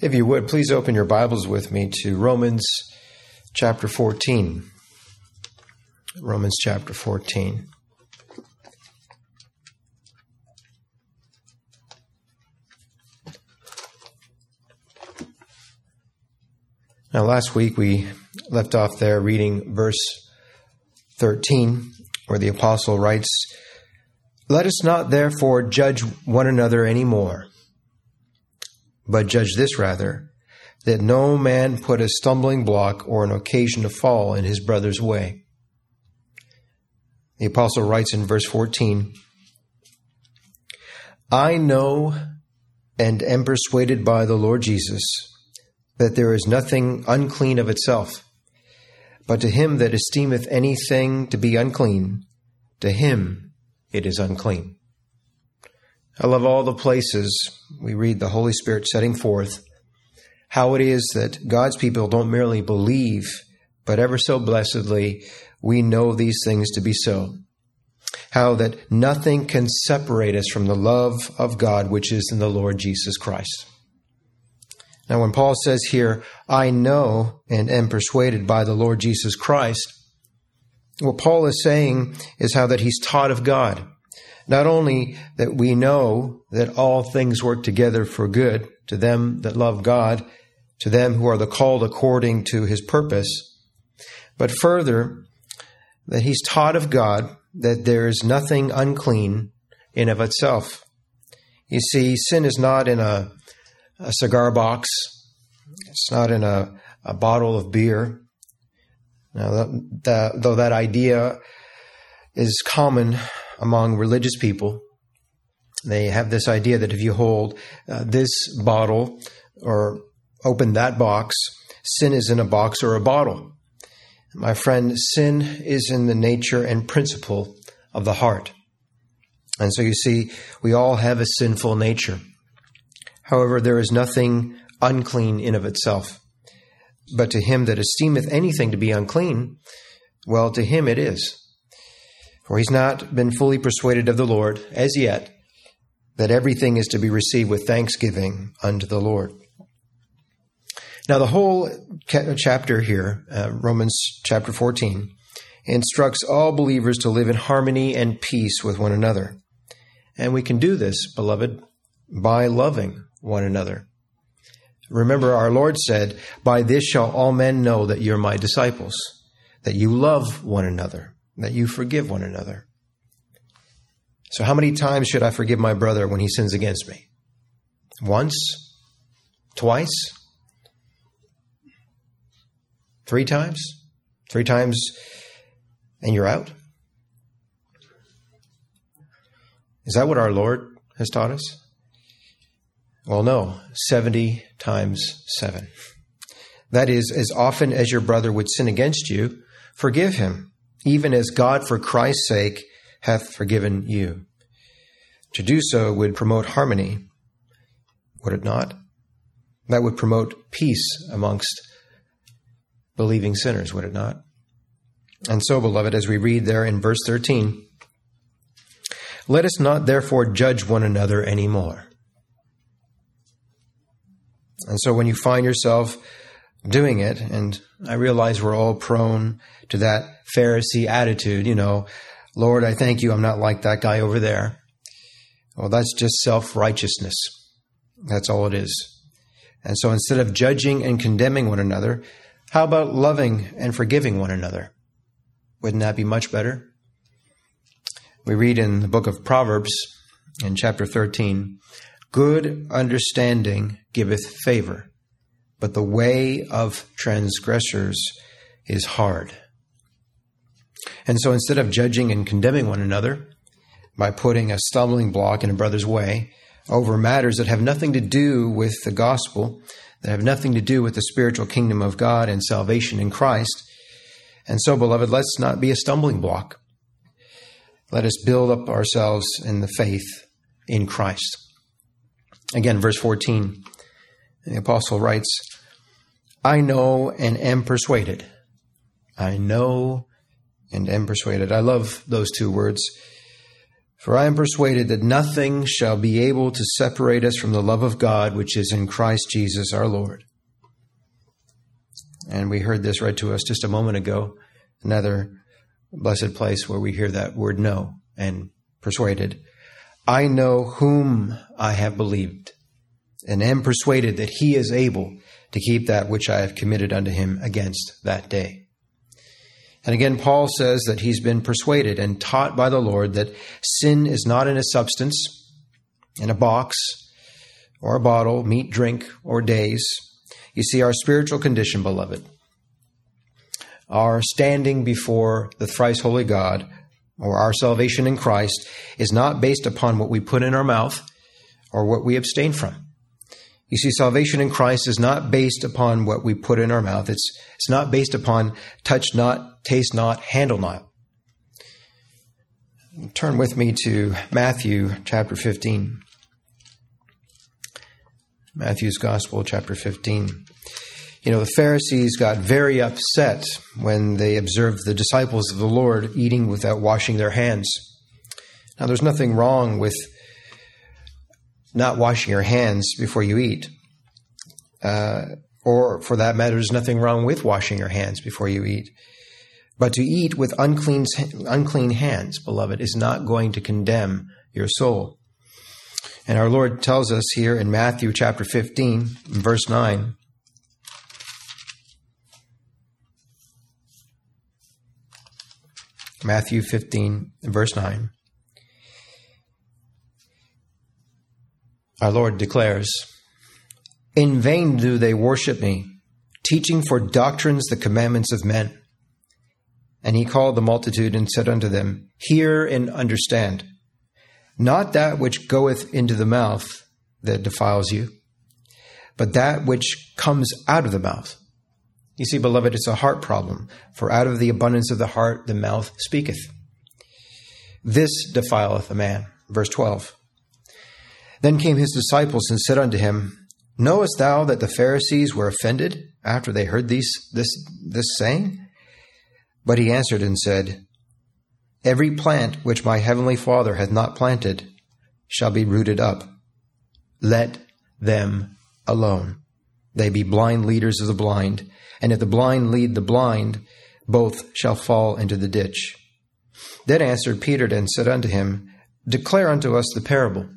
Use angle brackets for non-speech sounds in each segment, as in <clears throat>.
If you would, please open your Bibles with me to Romans chapter 14. Romans chapter 14. Now, last week we left off there reading verse 13, where the apostle writes, Let us not therefore judge one another any more but judge this rather, that no man put a stumbling block or an occasion to fall in his brother's way. The apostle writes in verse 14, I know and am persuaded by the Lord Jesus that there is nothing unclean of itself, but to him that esteemeth anything to be unclean, to him it is unclean. I love all the places we read the Holy Spirit setting forth how it is that God's people don't merely believe, but ever so blessedly, we know these things to be so. How that nothing can separate us from the love of God which is in the Lord Jesus Christ. Now, when Paul says here, I know and am persuaded by the Lord Jesus Christ, what Paul is saying is how that he's taught of God not only that we know that all things work together for good to them that love God, to them who are the called according to his purpose, but further, that he's taught of God that there is nothing unclean in of itself. You see, sin is not in a, a cigar box. It's not in a, a bottle of beer. Now, that, that, though that idea is common among religious people. They have this idea that if you hold uh, this bottle or open that box, sin is in a box or a bottle. My friend, sin is in the nature and principle of the heart. And so you see, we all have a sinful nature. However, there is nothing unclean in of itself. But to him that esteemeth anything to be unclean, well, to him it is for he's not been fully persuaded of the Lord as yet, that everything is to be received with thanksgiving unto the Lord. Now, the whole chapter here, uh, Romans chapter 14, instructs all believers to live in harmony and peace with one another. And we can do this, beloved, by loving one another. Remember, our Lord said, By this shall all men know that you're my disciples, that you love one another that you forgive one another. So, how many times should I forgive my brother when he sins against me? Once? Twice? Three times? Three times and you're out? Is that what our Lord has taught us? Well, no, 70 times 7. That is, as often as your brother would sin against you, forgive him even as God for Christ's sake hath forgiven you. To do so would promote harmony, would it not? That would promote peace amongst believing sinners, would it not? And so, beloved, as we read there in verse 13, let us not therefore judge one another anymore. And so, when you find yourself doing it, and I realize we're all prone to that Pharisee attitude, you know, Lord, I thank you, I'm not like that guy over there. Well, that's just self righteousness. That's all it is. And so instead of judging and condemning one another, how about loving and forgiving one another? Wouldn't that be much better? We read in the book of Proverbs in chapter 13 Good understanding giveth favor, but the way of transgressors is hard. And so instead of judging and condemning one another by putting a stumbling block in a brother's way over matters that have nothing to do with the gospel, that have nothing to do with the spiritual kingdom of God and salvation in Christ, and so, beloved, let's not be a stumbling block. Let us build up ourselves in the faith in Christ. Again, verse 14, the apostle writes, I know and am persuaded. I know and am persuaded. I love those two words For I am persuaded that nothing shall be able to separate us from the love of God which is in Christ Jesus our Lord. And we heard this read to us just a moment ago, another blessed place where we hear that word know and persuaded. I know whom I have believed, and am persuaded that he is able to keep that which I have committed unto him against that day. And again, Paul says that he's been persuaded and taught by the Lord that sin is not in a substance, in a box, or a bottle, meat, drink, or days. You see, our spiritual condition, beloved, our standing before the thrice holy God, or our salvation in Christ, is not based upon what we put in our mouth or what we abstain from. You see, salvation in Christ is not based upon what we put in our mouth. It's, it's not based upon touch not, taste not, handle not. Turn with me to Matthew chapter 15. Matthew's Gospel, chapter 15. You know, the Pharisees got very upset when they observed the disciples of the Lord eating without washing their hands. Now, there's nothing wrong with not washing your hands before you eat. Uh, or for that matter, there's nothing wrong with washing your hands before you eat. But to eat with unclean, unclean hands, beloved, is not going to condemn your soul. And our Lord tells us here in Matthew chapter 15, verse 9. Matthew 15, verse 9. Our Lord declares, In vain do they worship me, teaching for doctrines the commandments of men. And he called the multitude and said unto them, Hear and understand. Not that which goeth into the mouth that defiles you, but that which comes out of the mouth. You see, beloved, it's a heart problem, for out of the abundance of the heart the mouth speaketh. This defileth a man. Verse 12. Then came his disciples and said unto him, Knowest thou that the Pharisees were offended after they heard these, this, this saying? But he answered and said, Every plant which my heavenly Father hath not planted shall be rooted up. Let them alone. They be blind leaders of the blind, and if the blind lead the blind, both shall fall into the ditch. Then answered Peter and said unto him, Declare unto us the parable.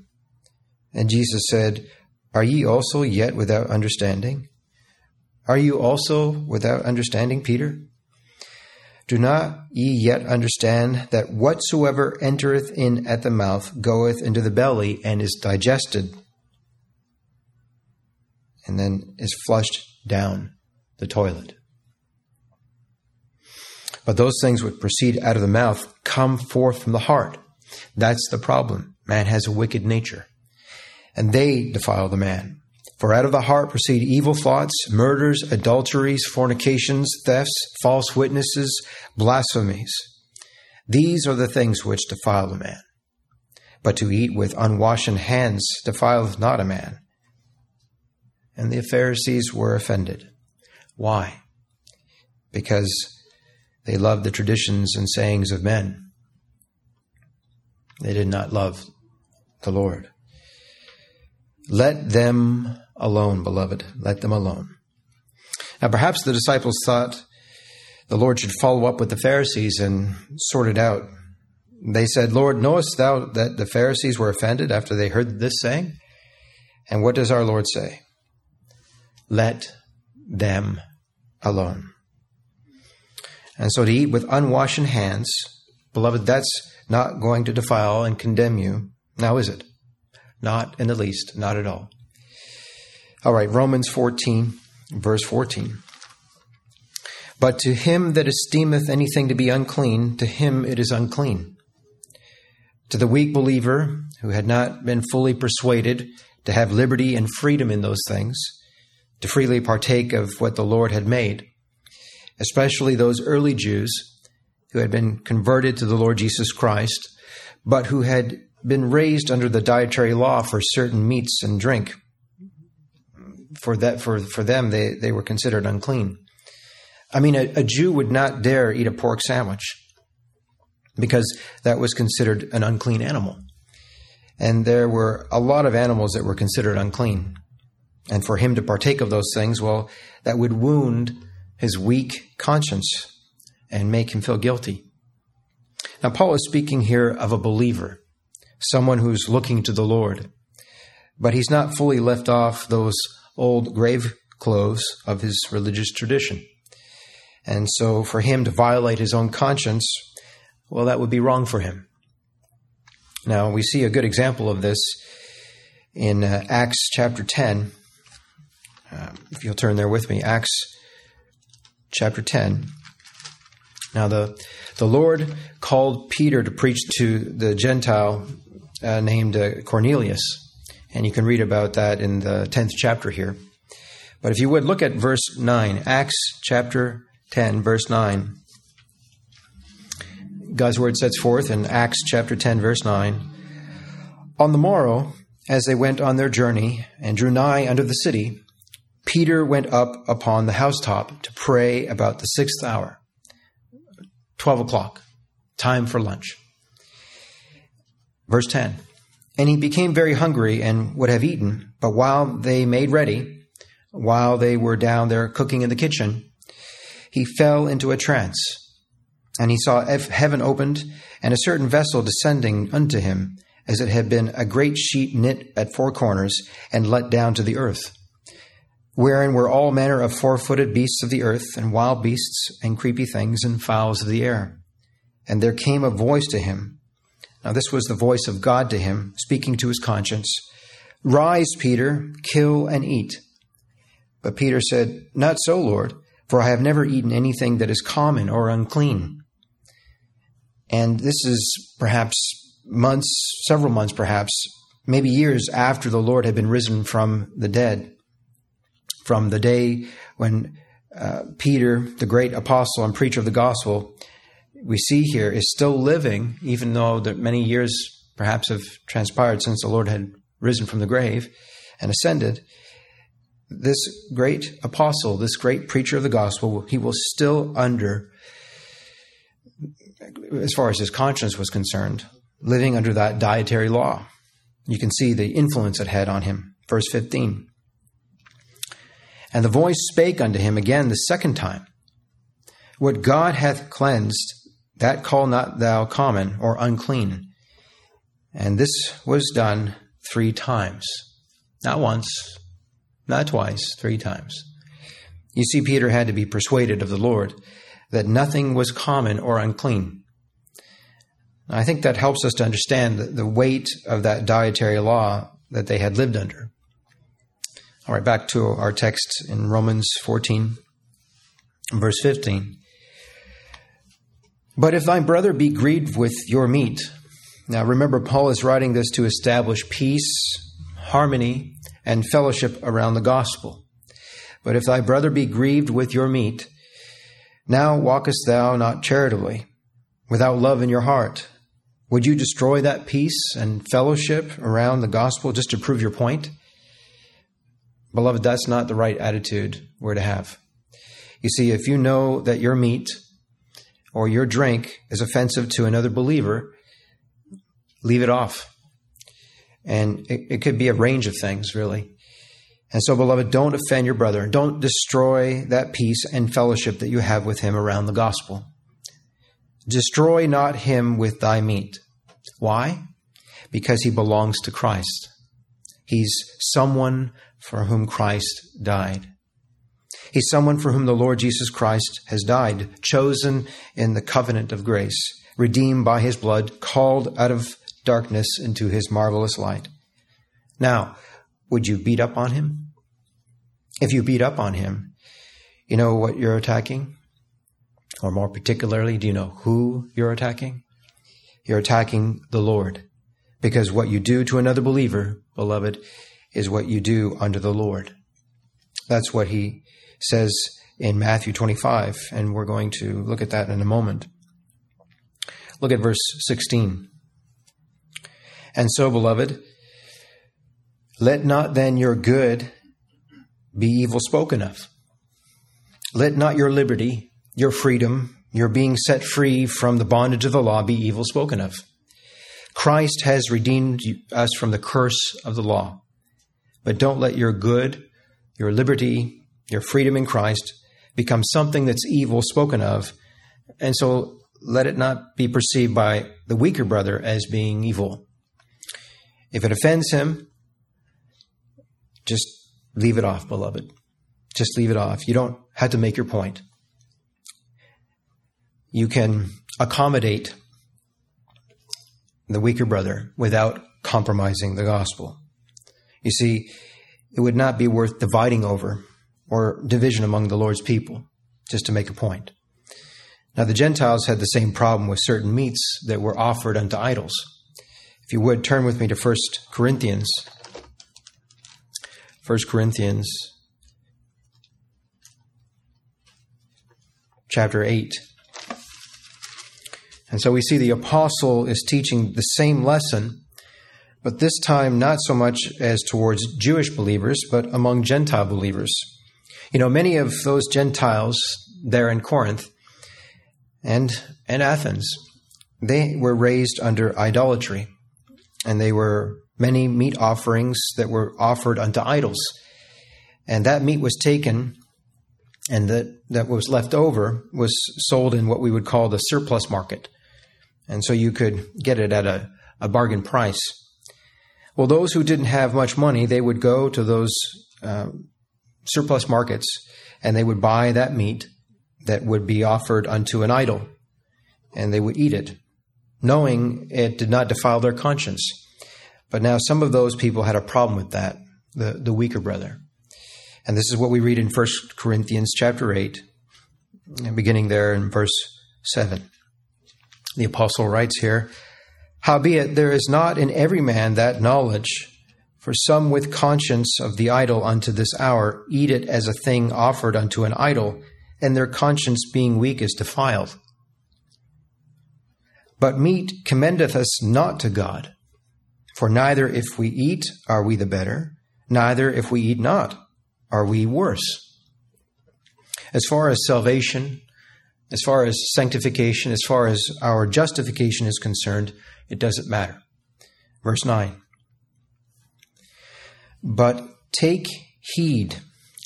And Jesus said, Are ye also yet without understanding? Are you also without understanding, Peter? Do not ye yet understand that whatsoever entereth in at the mouth goeth into the belly and is digested, and then is flushed down the toilet? But those things which proceed out of the mouth come forth from the heart. That's the problem. Man has a wicked nature and they defile the man. For out of the heart proceed evil thoughts, murders, adulteries, fornications, thefts, false witnesses, blasphemies. These are the things which defile the man. But to eat with unwashen hands defileth not a man. And the Pharisees were offended. Why? Because they loved the traditions and sayings of men. They did not love the Lord. Let them alone, beloved. Let them alone. Now, perhaps the disciples thought the Lord should follow up with the Pharisees and sort it out. They said, Lord, knowest thou that the Pharisees were offended after they heard this saying? And what does our Lord say? Let them alone. And so to eat with unwashen hands, beloved, that's not going to defile and condemn you, now is it? Not in the least, not at all. All right, Romans 14, verse 14. But to him that esteemeth anything to be unclean, to him it is unclean. To the weak believer who had not been fully persuaded to have liberty and freedom in those things, to freely partake of what the Lord had made, especially those early Jews who had been converted to the Lord Jesus Christ, but who had been raised under the dietary law for certain meats and drink. For that, for, for them, they, they were considered unclean. I mean, a, a Jew would not dare eat a pork sandwich. because that was considered an unclean animal. And there were a lot of animals that were considered unclean. And for him to partake of those things, well, that would wound his weak conscience and make him feel guilty. Now, Paul is speaking here of a believer, someone who's looking to the Lord, but he's not fully left off those old grave clothes of his religious tradition. And so for him to violate his own conscience, well, that would be wrong for him. Now, we see a good example of this in uh, Acts chapter 10. Uh, if you'll turn there with me, Acts chapter 10. Now, the, the Lord called Peter to preach to the Gentile uh, named uh, Cornelius. And you can read about that in the 10th chapter here. But if you would look at verse 9, Acts chapter 10, verse 9. God's word sets forth in Acts chapter 10, verse 9. On the morrow, as they went on their journey and drew nigh unto the city, Peter went up upon the housetop to pray about the sixth hour, 12 o'clock, time for lunch. Verse 10 And he became very hungry and would have eaten, but while they made ready, while they were down there cooking in the kitchen, he fell into a trance. And he saw heaven opened, and a certain vessel descending unto him, as it had been a great sheet knit at four corners, and let down to the earth, wherein were all manner of four footed beasts of the earth, and wild beasts, and creepy things, and fowls of the air. And there came a voice to him. Now, this was the voice of God to him, speaking to his conscience Rise, Peter, kill and eat. But Peter said, Not so, Lord, for I have never eaten anything that is common or unclean. And this is perhaps months, several months perhaps, maybe years after the Lord had been risen from the dead, from the day when uh, Peter, the great apostle and preacher of the gospel, we see here is still living, even though that many years perhaps have transpired since the Lord had risen from the grave and ascended this great apostle, this great preacher of the gospel, he was still under, as far as his conscience was concerned, living under that dietary law. You can see the influence it had on him. Verse 15. And the voice spake unto him again the second time What God hath cleansed, that call not thou common or unclean. And this was done three times. Not once, not twice, three times. You see, Peter had to be persuaded of the Lord that nothing was common or unclean. I think that helps us to understand the weight of that dietary law that they had lived under. All right, back to our text in Romans 14, verse 15. But if thy brother be grieved with your meat, now remember, Paul is writing this to establish peace, harmony, and fellowship around the gospel. But if thy brother be grieved with your meat, now walkest thou not charitably, without love in your heart. Would you destroy that peace and fellowship around the gospel just to prove your point? Beloved, that's not the right attitude we're to have. You see, if you know that your meat or your drink is offensive to another believer, leave it off. And it, it could be a range of things, really. And so, beloved, don't offend your brother. Don't destroy that peace and fellowship that you have with him around the gospel. Destroy not him with thy meat. Why? Because he belongs to Christ. He's someone for whom Christ died. He's someone for whom the Lord Jesus Christ has died, chosen in the covenant of grace, redeemed by his blood, called out of darkness into his marvelous light. Now, would you beat up on him? If you beat up on him, you know what you're attacking? Or more particularly, do you know who you're attacking? You're attacking the Lord. Because what you do to another believer, beloved, is what you do unto the Lord. That's what he says in Matthew 25, and we're going to look at that in a moment. Look at verse 16. And so, beloved, let not then your good be evil spoken of. Let not your liberty, your freedom, you're being set free from the bondage of the law, be evil spoken of. Christ has redeemed us from the curse of the law. But don't let your good, your liberty, your freedom in Christ become something that's evil spoken of. And so let it not be perceived by the weaker brother as being evil. If it offends him, just leave it off, beloved. Just leave it off. You don't have to make your point. You can accommodate the weaker brother without compromising the gospel. You see, it would not be worth dividing over or division among the Lord's people just to make a point. Now, the Gentiles had the same problem with certain meats that were offered unto idols. If you would, turn with me to 1 Corinthians. 1 Corinthians chapter 8. And so we see the apostle is teaching the same lesson, but this time not so much as towards Jewish believers, but among Gentile believers. You know, many of those Gentiles there in Corinth and, and Athens, they were raised under idolatry, and they were many meat offerings that were offered unto idols. And that meat was taken and that, that was left over was sold in what we would call the surplus market. And so you could get it at a, a bargain price. Well, those who didn't have much money, they would go to those uh, surplus markets and they would buy that meat that would be offered unto an idol and they would eat it, knowing it did not defile their conscience. But now some of those people had a problem with that, the, the weaker brother. And this is what we read in 1 Corinthians chapter 8, beginning there in verse 7. The apostle writes here, Howbeit there is not in every man that knowledge, for some with conscience of the idol unto this hour eat it as a thing offered unto an idol, and their conscience being weak is defiled. But meat commendeth us not to God, for neither if we eat are we the better, neither if we eat not are we worse. As far as salvation, as far as sanctification, as far as our justification is concerned, it doesn't matter. Verse 9. But take heed,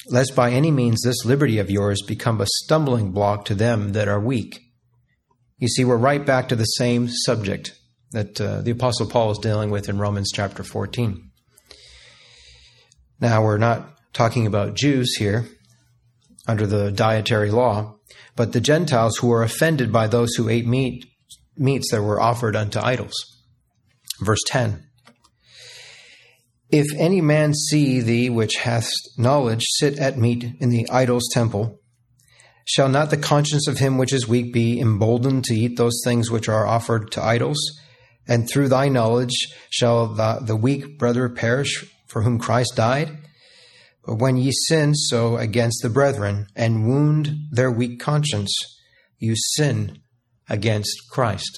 lest by any means this liberty of yours become a stumbling block to them that are weak. You see, we're right back to the same subject that uh, the Apostle Paul is dealing with in Romans chapter 14. Now, we're not talking about Jews here under the dietary law, but the Gentiles who were offended by those who ate meat meats that were offered unto idols. Verse 10 If any man see thee which hath knowledge sit at meat in the idol's temple, shall not the conscience of him which is weak be emboldened to eat those things which are offered to idols? And through thy knowledge shall the, the weak brother perish for whom Christ died? But when ye sin so against the brethren and wound their weak conscience, you sin against Christ.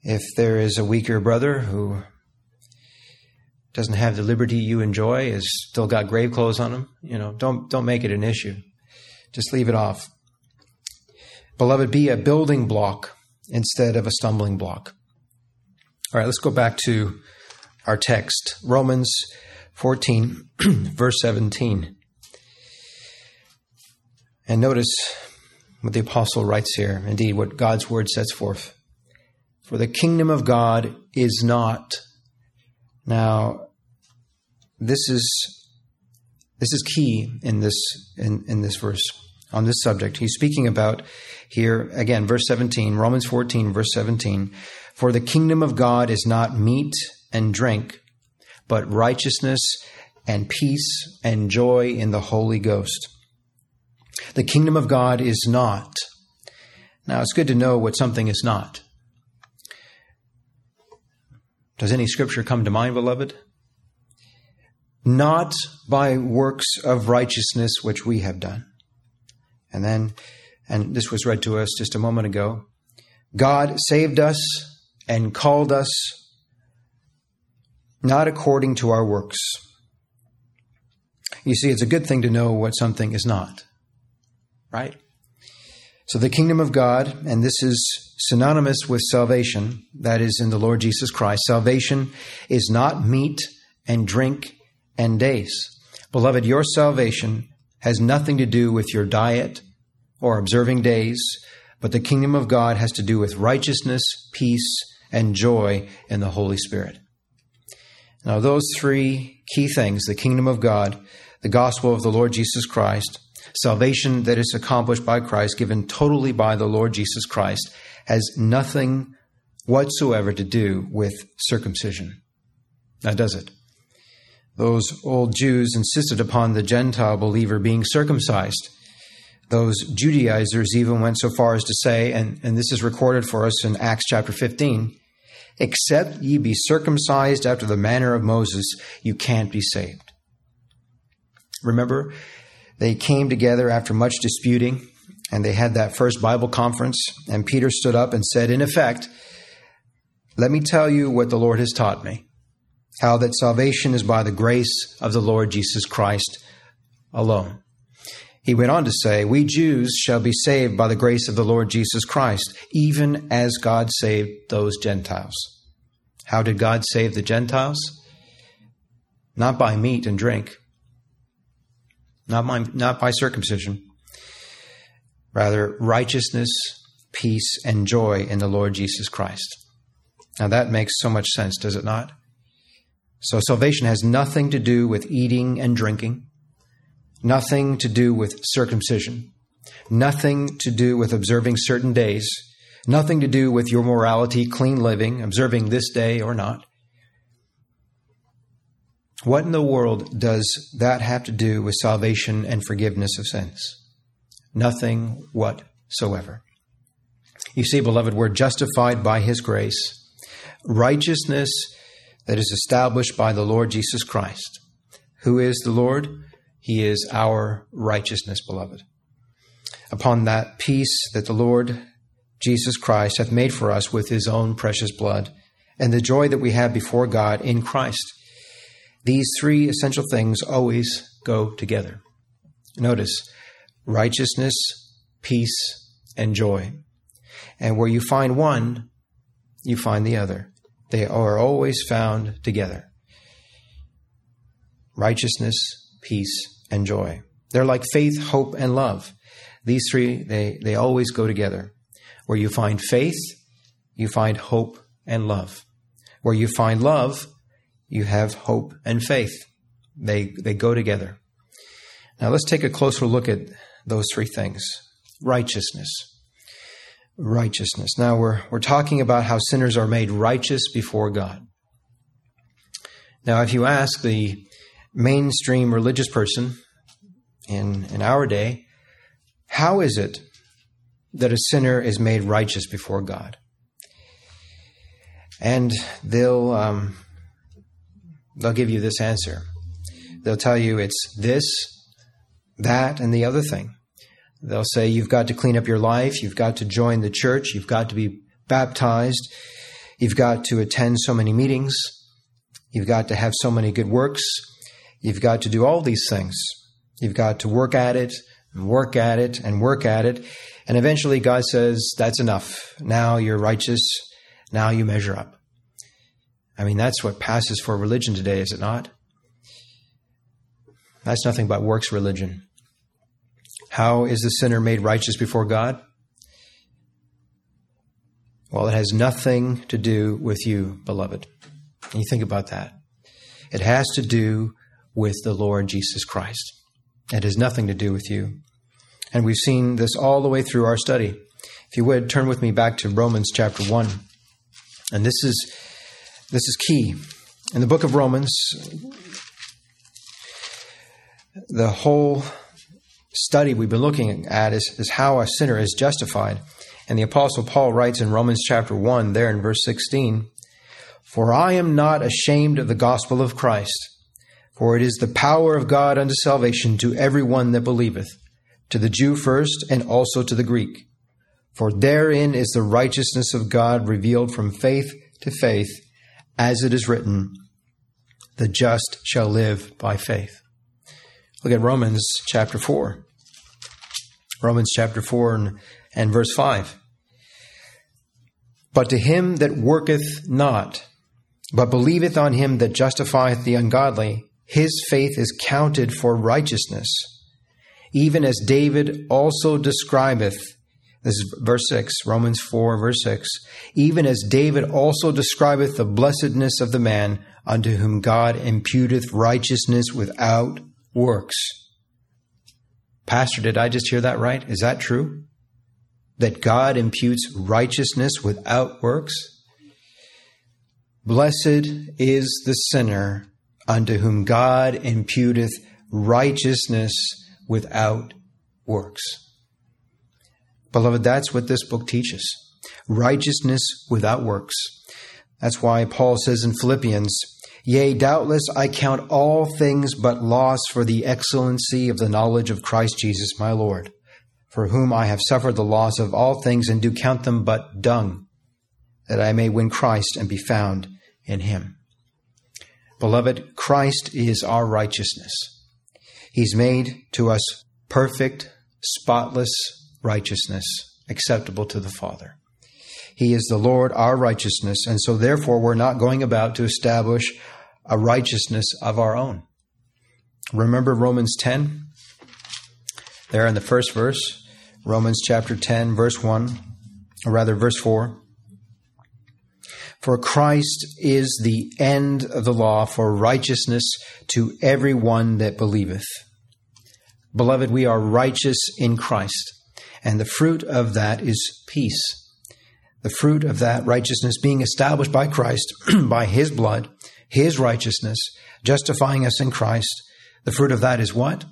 If there is a weaker brother who doesn't have the liberty you enjoy, has still got grave clothes on him, you know, don't don't make it an issue. Just leave it off. Beloved, be a building block instead of a stumbling block. All right, let's go back to our text. Romans 14, <clears throat> verse 17. And notice what the apostle writes here, indeed, what God's word sets forth. For the kingdom of God is not. Now, this is this is key in this in, in this verse on this subject. He's speaking about here again, verse 17, Romans 14, verse 17. For the kingdom of God is not meat and drink, but righteousness and peace and joy in the Holy Ghost. The kingdom of God is not. Now, it's good to know what something is not. Does any scripture come to mind, beloved? Not by works of righteousness which we have done. And then, and this was read to us just a moment ago God saved us and called us not according to our works. You see, it's a good thing to know what something is not, right? So the kingdom of God, and this is synonymous with salvation, that is in the Lord Jesus Christ. Salvation is not meat and drink and days. Beloved, your salvation has nothing to do with your diet or observing days, but the kingdom of God has to do with righteousness, peace, and joy in the Holy Spirit. Now, those three key things the kingdom of God, the gospel of the Lord Jesus Christ, salvation that is accomplished by Christ, given totally by the Lord Jesus Christ, has nothing whatsoever to do with circumcision. Now, does it? Those old Jews insisted upon the Gentile believer being circumcised. Those Judaizers even went so far as to say, and, and this is recorded for us in Acts chapter 15, except ye be circumcised after the manner of Moses, you can't be saved. Remember, they came together after much disputing, and they had that first Bible conference, and Peter stood up and said, in effect, Let me tell you what the Lord has taught me how that salvation is by the grace of the Lord Jesus Christ alone. He went on to say, We Jews shall be saved by the grace of the Lord Jesus Christ, even as God saved those Gentiles. How did God save the Gentiles? Not by meat and drink, not by, not by circumcision. Rather, righteousness, peace, and joy in the Lord Jesus Christ. Now that makes so much sense, does it not? So salvation has nothing to do with eating and drinking, nothing to do with circumcision, nothing to do with observing certain days, nothing to do with your morality, clean living, observing this day or not. What in the world does that have to do with salvation and forgiveness of sins? Nothing whatsoever. You see, beloved, we're justified by His grace. Righteousness that is established by the Lord Jesus Christ. Who is the Lord? He is our righteousness, beloved. Upon that peace that the Lord Jesus Christ hath made for us with his own precious blood, and the joy that we have before God in Christ. These three essential things always go together. Notice righteousness, peace, and joy. And where you find one, you find the other. They are always found together righteousness, peace, and joy. They're like faith, hope, and love. These three, they, they always go together. Where you find faith, you find hope and love. Where you find love, you have hope and faith. They, they go together. Now let's take a closer look at those three things. Righteousness righteousness. Now we're, we're talking about how sinners are made righteous before God. Now, if you ask the mainstream religious person in, in our day, how is it that a sinner is made righteous before God? And they'll, um, they'll give you this answer. They'll tell you it's this, that, and the other thing. They'll say you've got to clean up your life, you've got to join the church, you've got to be baptized, you've got to attend so many meetings, you've got to have so many good works, you've got to do all these things. You've got to work at it, and work at it, and work at it. And eventually God says, That's enough. Now you're righteous. Now you measure up. I mean, that's what passes for religion today, is it not? That's nothing but works religion. How is the sinner made righteous before God? Well, it has nothing to do with you, beloved. And you think about that. It has to do with the Lord Jesus Christ. It has nothing to do with you. And we've seen this all the way through our study. If you would turn with me back to Romans chapter 1. And this is this is key. In the book of Romans, the whole study we've been looking at is, is how a sinner is justified. And the Apostle Paul writes in Romans chapter 1, there in verse 16, For I am not ashamed of the gospel of Christ, for it is the power of God unto salvation to every one that believeth, to the Jew first, and also to the Greek. For therein is the righteousness of God revealed from faith to faith, as it is written, The just shall live by faith. Look at Romans chapter 4. Romans chapter 4 and, and verse 5. But to him that worketh not, but believeth on him that justifieth the ungodly, his faith is counted for righteousness. Even as David also describeth, this is verse 6, Romans 4, verse 6, even as David also describeth the blessedness of the man unto whom God imputeth righteousness without works. Pastor, did I just hear that right? Is that true? That God imputes righteousness without works? Blessed is the sinner unto whom God imputeth righteousness without works. Beloved, that's what this book teaches righteousness without works. That's why Paul says in Philippians, Yea, doubtless I count all things but loss for the excellency of the knowledge of Christ Jesus my Lord, for whom I have suffered the loss of all things and do count them but dung, that I may win Christ and be found in him. Beloved, Christ is our righteousness. He's made to us perfect, spotless righteousness, acceptable to the Father. He is the Lord, our righteousness, and so therefore we're not going about to establish a righteousness of our own. Remember Romans 10? There in the first verse, Romans chapter 10, verse 1, or rather, verse 4. For Christ is the end of the law for righteousness to everyone that believeth. Beloved, we are righteous in Christ, and the fruit of that is peace. The fruit of that righteousness being established by Christ, <clears throat> by his blood, his righteousness, justifying us in Christ. The fruit of that is what?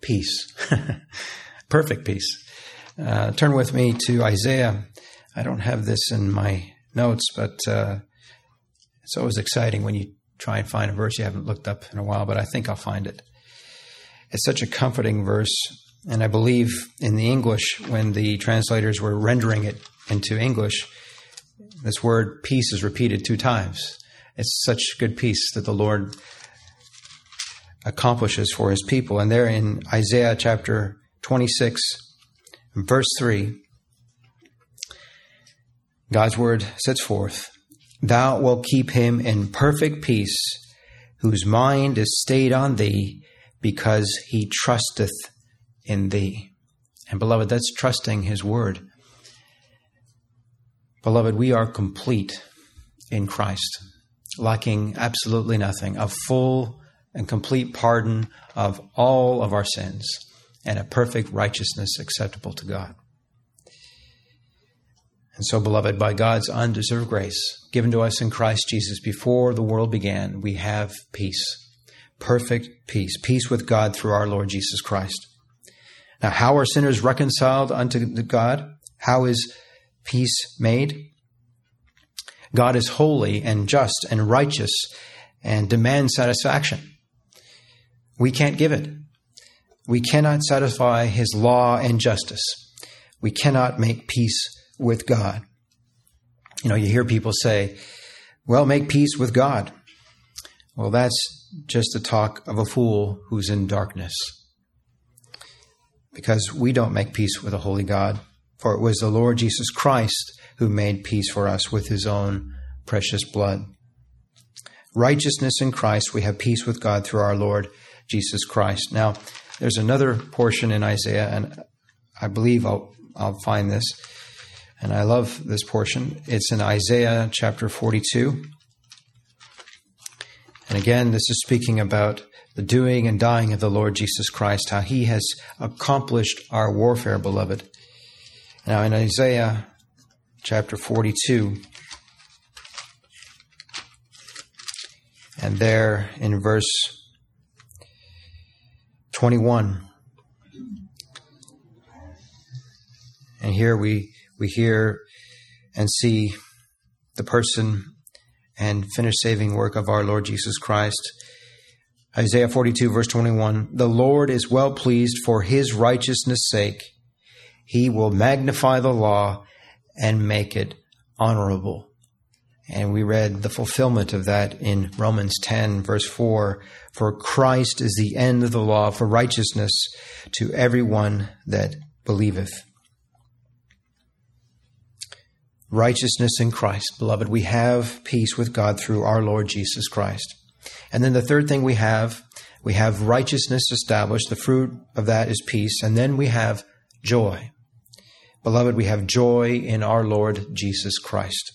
Peace. <laughs> Perfect peace. Uh, turn with me to Isaiah. I don't have this in my notes, but uh, it's always exciting when you try and find a verse you haven't looked up in a while, but I think I'll find it. It's such a comforting verse, and I believe in the English, when the translators were rendering it into English, this word peace is repeated two times. It's such good peace that the Lord accomplishes for his people. And there in Isaiah chapter 26, verse 3, God's word sets forth, Thou wilt keep him in perfect peace, whose mind is stayed on thee, because he trusteth in thee. And beloved, that's trusting his word. Beloved, we are complete in Christ, lacking absolutely nothing, a full and complete pardon of all of our sins, and a perfect righteousness acceptable to God. And so, beloved, by God's undeserved grace given to us in Christ Jesus before the world began, we have peace, perfect peace, peace with God through our Lord Jesus Christ. Now, how are sinners reconciled unto God? How is peace made? God is holy and just and righteous and demands satisfaction. We can't give it. We cannot satisfy his law and justice. We cannot make peace with God. You know, you hear people say, well, make peace with God. Well, that's just the talk of a fool who's in darkness. Because we don't make peace with a holy God, for it was the Lord Jesus Christ who made peace for us with his own precious blood. Righteousness in Christ, we have peace with God through our Lord Jesus Christ. Now, there's another portion in Isaiah, and I believe I'll, I'll find this and I love this portion. It's in Isaiah chapter 42. And again, this is speaking about the doing and dying of the Lord Jesus Christ, how he has accomplished our warfare, beloved. Now, in Isaiah chapter 42, and there in verse 21, and here we we hear and see the person and finished saving work of our Lord Jesus Christ. Isaiah 42, verse 21 The Lord is well pleased for his righteousness' sake. He will magnify the law and make it honorable. And we read the fulfillment of that in Romans 10, verse 4 For Christ is the end of the law for righteousness to everyone that believeth. Righteousness in Christ. Beloved, we have peace with God through our Lord Jesus Christ. And then the third thing we have, we have righteousness established. The fruit of that is peace. And then we have joy. Beloved, we have joy in our Lord Jesus Christ.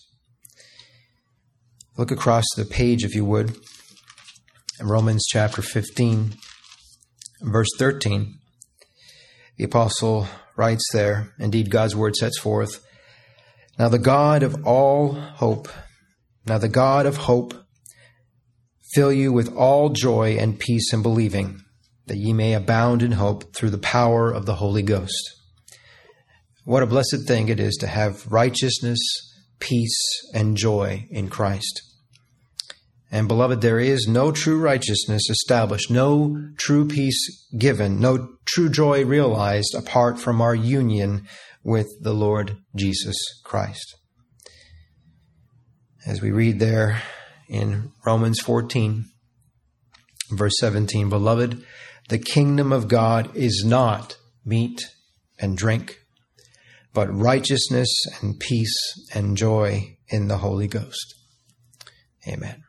Look across the page, if you would, in Romans chapter 15, verse 13. The apostle writes there, indeed, God's word sets forth, Now the God of all hope, now the God of hope, fill you with all joy and peace in believing, that ye may abound in hope through the power of the Holy Ghost. What a blessed thing it is to have righteousness peace, and joy in Christ. And beloved, there is no true righteousness established, no true peace given, no true joy realized apart from our union with the Lord Jesus Christ. As we read there in Romans 14, verse 17, beloved, the kingdom of God is not meat and drink but righteousness and peace and joy in the Holy Ghost. Amen.